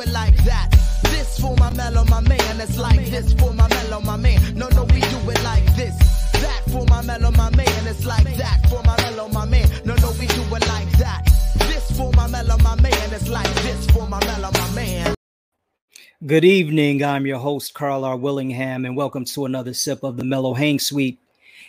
it like that. This for my mellow, my man. It's like this for my mellow, my man. No, no, we do it like this. That for my mellow, my man. It's like that for my mellow, my man. No, no, we do it like that. This for my mellow, my man. It's like this for my mellow, my man. Good evening. I'm your host, Carl R. Willingham, and welcome to another sip of the Mellow Hang Suite.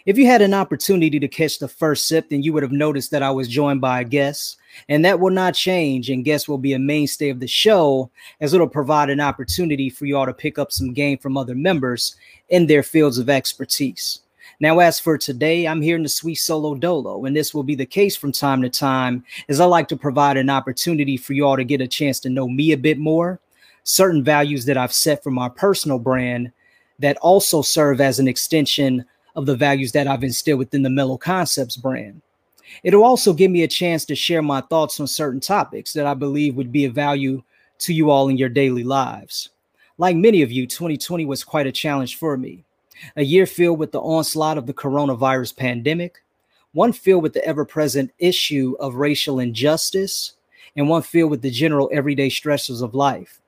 If you had an opportunity to catch the first sip, then you would have noticed that I was joined by a guest, and that will not change. And guests will be a mainstay of the show, as it'll provide an opportunity for you all to pick up some game from other members in their fields of expertise. Now, as for today, I'm here in the Suite solo dolo, and this will be the case from time to time, as I like to provide an opportunity for you all to get a chance to know me a bit more, certain values that I've set for my personal brand that also serve as an extension of the values that I've instilled within the Mellow Concepts brand. It'll also give me a chance to share my thoughts on certain topics that I believe would be of value to you all in your daily lives. Like many of you, 2020 was quite a challenge for me. A year filled with the onslaught of the coronavirus pandemic, one filled with the ever present issue of racial injustice, and one filled with the general everyday stresses of life.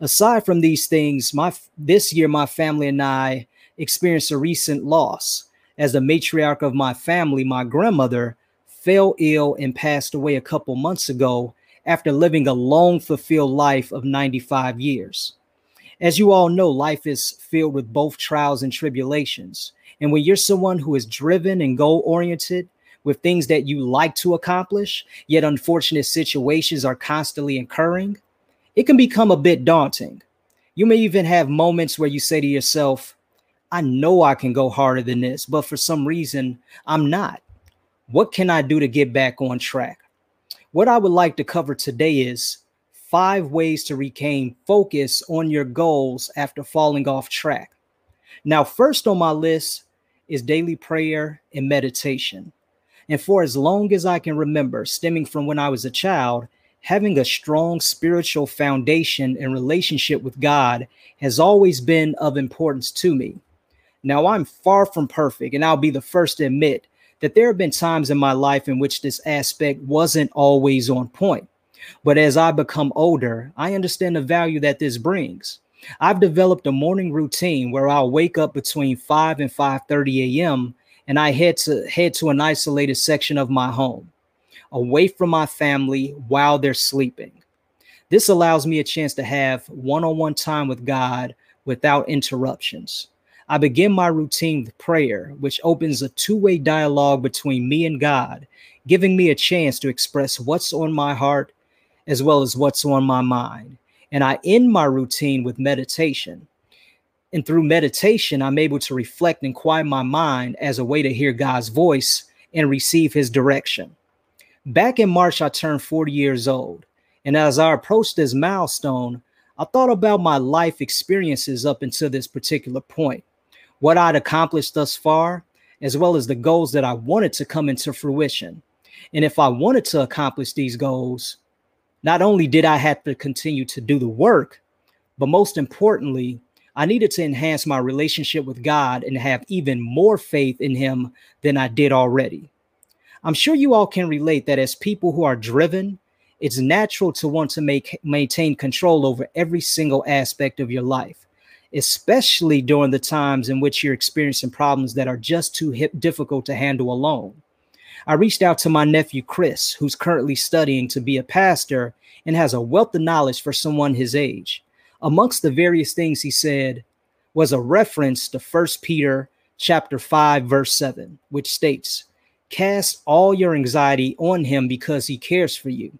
Aside from these things, my this year my family and I experienced a recent loss as the matriarch of my family, my grandmother, fell ill and passed away a couple months ago after living a long, fulfilled life of 95 years. As you all know, life is filled with both trials and tribulations. And when you're someone who is driven and goal oriented with things that you like to accomplish, yet unfortunate situations are constantly occurring, it can become a bit daunting. You may even have moments where you say to yourself, I know I can go harder than this, but for some reason, I'm not. What can I do to get back on track? What I would like to cover today is five ways to regain focus on your goals after falling off track. Now, first on my list is daily prayer and meditation. And for as long as I can remember, stemming from when I was a child, having a strong spiritual foundation and relationship with God has always been of importance to me. Now, I'm far from perfect, and I'll be the first to admit that there have been times in my life in which this aspect wasn't always on point. But as I become older, I understand the value that this brings. I've developed a morning routine where I'll wake up between 5 and 5:30 a.m. and I head to head to an isolated section of my home, away from my family while they're sleeping. This allows me a chance to have one-on-one time with God without interruptions. I begin my routine with prayer, which opens a two way dialogue between me and God, giving me a chance to express what's on my heart as well as what's on my mind. And I end my routine with meditation. And through meditation, I'm able to reflect and quiet my mind as a way to hear God's voice and receive his direction. Back in March, I turned 40 years old. And as I approached this milestone, I thought about my life experiences up until this particular point what I'd accomplished thus far, as well as the goals that I wanted to come into fruition. And if I wanted to accomplish these goals, not only did I have to continue to do the work, but most importantly, I needed to enhance my relationship with God and have even more faith in Him than I did already. I'm sure you all can relate that as people who are driven, it's natural to want to make maintain control over every single aspect of your life especially during the times in which you're experiencing problems that are just too hip, difficult to handle alone. I reached out to my nephew Chris, who's currently studying to be a pastor and has a wealth of knowledge for someone his age. Amongst the various things he said was a reference to 1 Peter chapter 5 verse 7, which states, "Cast all your anxiety on him because he cares for you."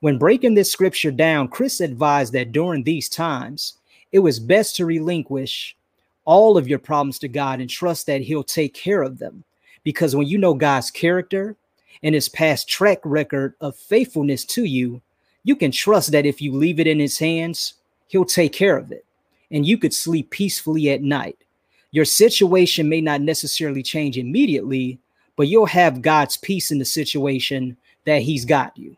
When breaking this scripture down, Chris advised that during these times, it was best to relinquish all of your problems to God and trust that He'll take care of them. Because when you know God's character and His past track record of faithfulness to you, you can trust that if you leave it in His hands, He'll take care of it. And you could sleep peacefully at night. Your situation may not necessarily change immediately, but you'll have God's peace in the situation that He's got you.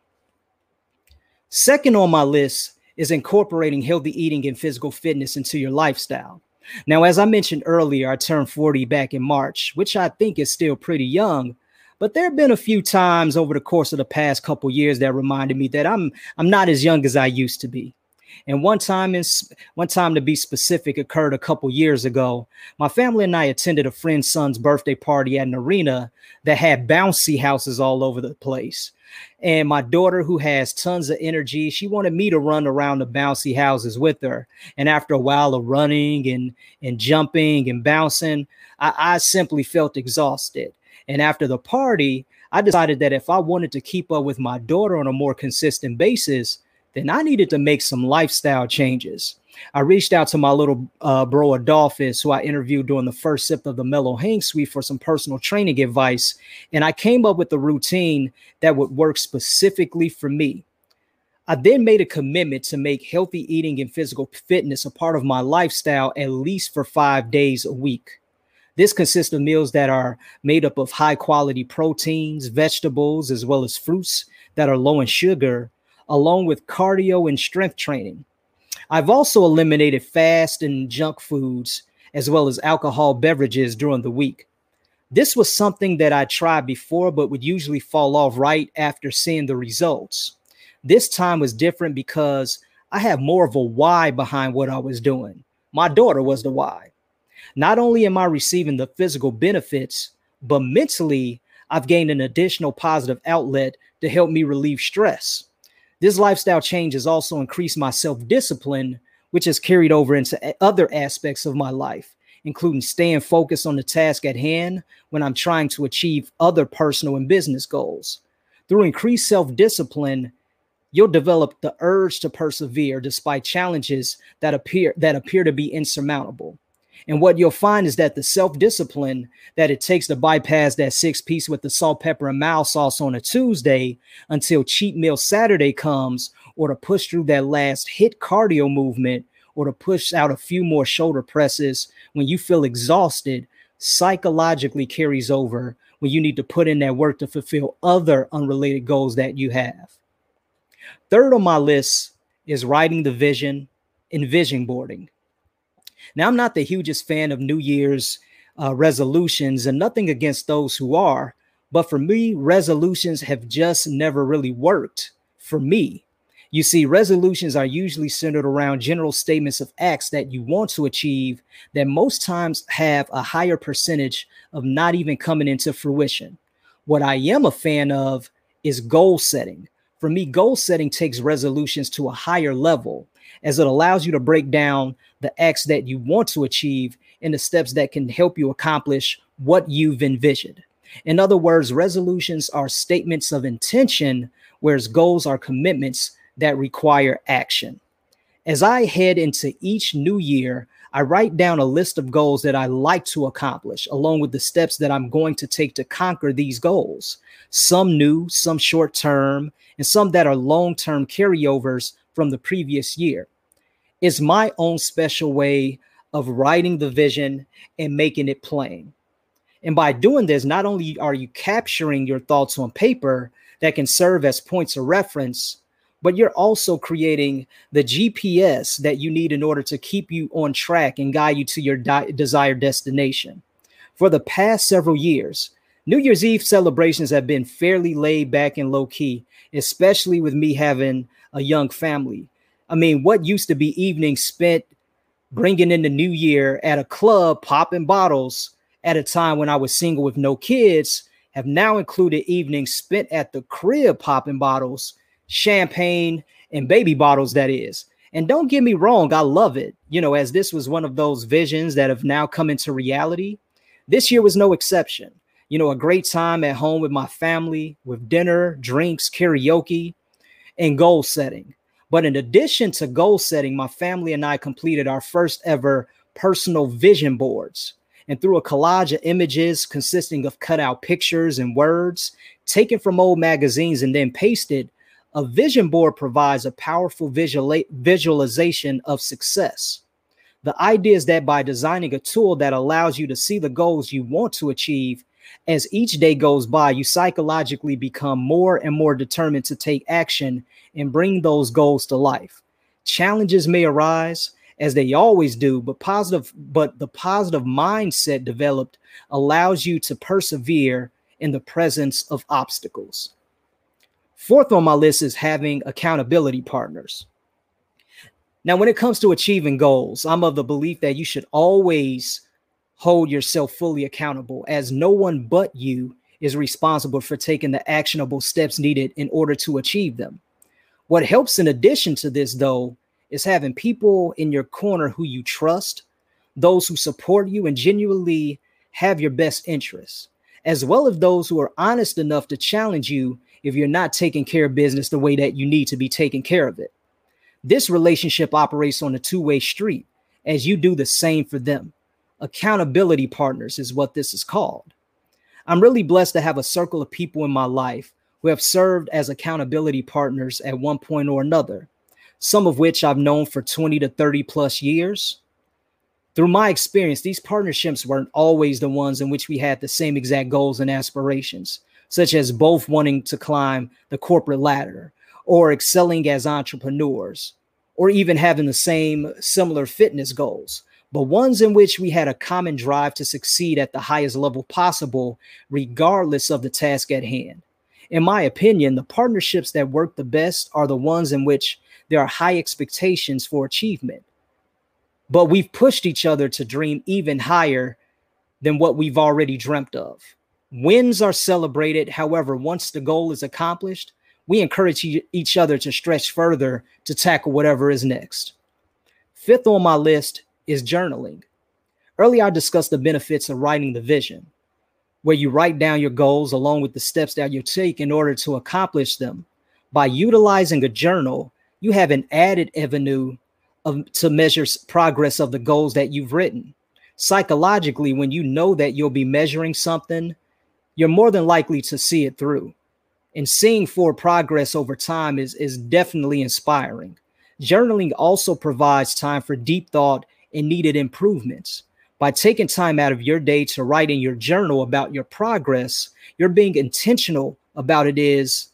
Second on my list is incorporating healthy eating and physical fitness into your lifestyle. Now, as I mentioned earlier, I turned 40 back in March, which I think is still pretty young. But there have been a few times over the course of the past couple years that reminded me that I'm I'm not as young as I used to be. And one time in one time to be specific occurred a couple years ago. My family and I attended a friend's son's birthday party at an arena that had bouncy houses all over the place. And my daughter, who has tons of energy, she wanted me to run around the bouncy houses with her. And after a while of running and and jumping and bouncing, I, I simply felt exhausted. And after the party, I decided that if I wanted to keep up with my daughter on a more consistent basis, then I needed to make some lifestyle changes. I reached out to my little uh, bro Adolphus, who I interviewed during the first sip of the Mellow Hang Suite for some personal training advice. And I came up with a routine that would work specifically for me. I then made a commitment to make healthy eating and physical fitness a part of my lifestyle at least for five days a week. This consists of meals that are made up of high quality proteins, vegetables, as well as fruits that are low in sugar, along with cardio and strength training. I've also eliminated fast and junk foods, as well as alcohol beverages during the week. This was something that I tried before, but would usually fall off right after seeing the results. This time was different because I have more of a why behind what I was doing. My daughter was the why. Not only am I receiving the physical benefits, but mentally, I've gained an additional positive outlet to help me relieve stress. This lifestyle change has also increased my self discipline, which has carried over into other aspects of my life, including staying focused on the task at hand when I'm trying to achieve other personal and business goals. Through increased self discipline, you'll develop the urge to persevere despite challenges that appear that appear to be insurmountable. And what you'll find is that the self discipline that it takes to bypass that six piece with the salt, pepper, and mild sauce on a Tuesday until cheat meal Saturday comes, or to push through that last HIIT cardio movement, or to push out a few more shoulder presses when you feel exhausted, psychologically carries over when you need to put in that work to fulfill other unrelated goals that you have. Third on my list is writing the vision and vision boarding. Now, I'm not the hugest fan of New Year's uh, resolutions and nothing against those who are, but for me, resolutions have just never really worked for me. You see, resolutions are usually centered around general statements of acts that you want to achieve that most times have a higher percentage of not even coming into fruition. What I am a fan of is goal setting. For me, goal setting takes resolutions to a higher level as it allows you to break down the acts that you want to achieve and the steps that can help you accomplish what you've envisioned. In other words, resolutions are statements of intention, whereas goals are commitments that require action. As I head into each new year, I write down a list of goals that I like to accomplish, along with the steps that I'm going to take to conquer these goals. Some new, some short term, and some that are long term carryovers from the previous year. is my own special way of writing the vision and making it plain. And by doing this, not only are you capturing your thoughts on paper that can serve as points of reference, but you're also creating the GPS that you need in order to keep you on track and guide you to your di- desired destination. For the past several years, New Year's Eve celebrations have been fairly laid back and low key, especially with me having a young family. I mean, what used to be evenings spent bringing in the new year at a club, popping bottles at a time when I was single with no kids, have now included evenings spent at the crib, popping bottles, champagne, and baby bottles, that is. And don't get me wrong, I love it. You know, as this was one of those visions that have now come into reality, this year was no exception. You know, a great time at home with my family, with dinner, drinks, karaoke, and goal setting. But in addition to goal setting, my family and I completed our first ever personal vision boards. And through a collage of images consisting of cutout pictures and words taken from old magazines and then pasted, a vision board provides a powerful visual- visualization of success. The idea is that by designing a tool that allows you to see the goals you want to achieve, as each day goes by, you psychologically become more and more determined to take action and bring those goals to life. Challenges may arise as they always do, but positive, but the positive mindset developed allows you to persevere in the presence of obstacles. Fourth on my list is having accountability partners. Now, when it comes to achieving goals, I'm of the belief that you should always hold yourself fully accountable, as no one but you is responsible for taking the actionable steps needed in order to achieve them. What helps in addition to this, though, is having people in your corner who you trust, those who support you and genuinely have your best interests, as well as those who are honest enough to challenge you if you're not taking care of business the way that you need to be taking care of it. This relationship operates on a two way street as you do the same for them. Accountability partners is what this is called. I'm really blessed to have a circle of people in my life who have served as accountability partners at one point or another, some of which I've known for 20 to 30 plus years. Through my experience, these partnerships weren't always the ones in which we had the same exact goals and aspirations, such as both wanting to climb the corporate ladder or excelling as entrepreneurs, or even having the same similar fitness goals, but ones in which we had a common drive to succeed at the highest level possible, regardless of the task at hand. In my opinion, the partnerships that work the best are the ones in which there are high expectations for achievement. But we've pushed each other to dream even higher than what we've already dreamt of. Wins are celebrated. However, once the goal is accomplished, we encourage each other to stretch further to tackle whatever is next. Fifth on my list is journaling. Earlier, I discussed the benefits of writing the vision, where you write down your goals along with the steps that you take in order to accomplish them. By utilizing a journal, you have an added avenue of, to measure progress of the goals that you've written. Psychologically, when you know that you'll be measuring something, you're more than likely to see it through and seeing for progress over time is, is definitely inspiring. Journaling also provides time for deep thought and needed improvements. By taking time out of your day to write in your journal about your progress, you're being intentional about it is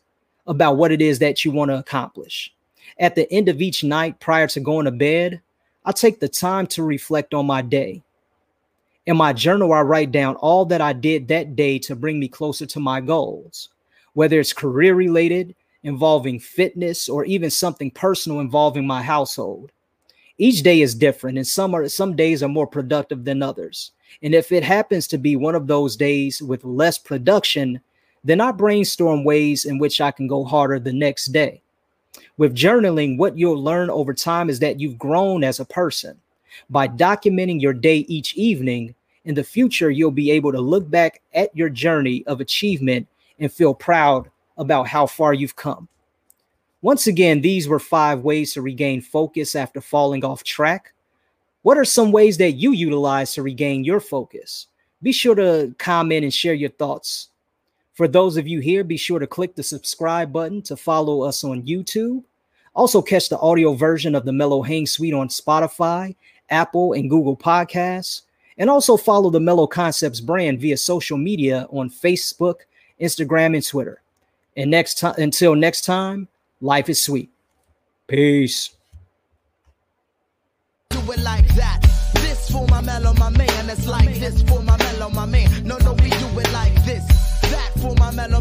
about what it is that you want to accomplish. At the end of each night prior to going to bed, I take the time to reflect on my day. In my journal, I write down all that I did that day to bring me closer to my goals whether it's career related, involving fitness, or even something personal involving my household. Each day is different, and some are some days are more productive than others. And if it happens to be one of those days with less production, then I brainstorm ways in which I can go harder the next day. With journaling, what you'll learn over time is that you've grown as a person. By documenting your day each evening, in the future, you'll be able to look back at your journey of achievement and feel proud about how far you've come. Once again, these were five ways to regain focus after falling off track. What are some ways that you utilize to regain your focus? Be sure to comment and share your thoughts. For those of you here, be sure to click the subscribe button to follow us on YouTube. Also, catch the audio version of the Mellow Hang Suite on Spotify, Apple, and Google Podcasts. And also follow the Mellow Concepts brand via social media on Facebook, Instagram, and Twitter. And next time, until next time, Life is sweet. Peace. Do it like that. This for my mellow, my man. It's like this for my mellow, my man. No, no, we do it like this. That for my mellow,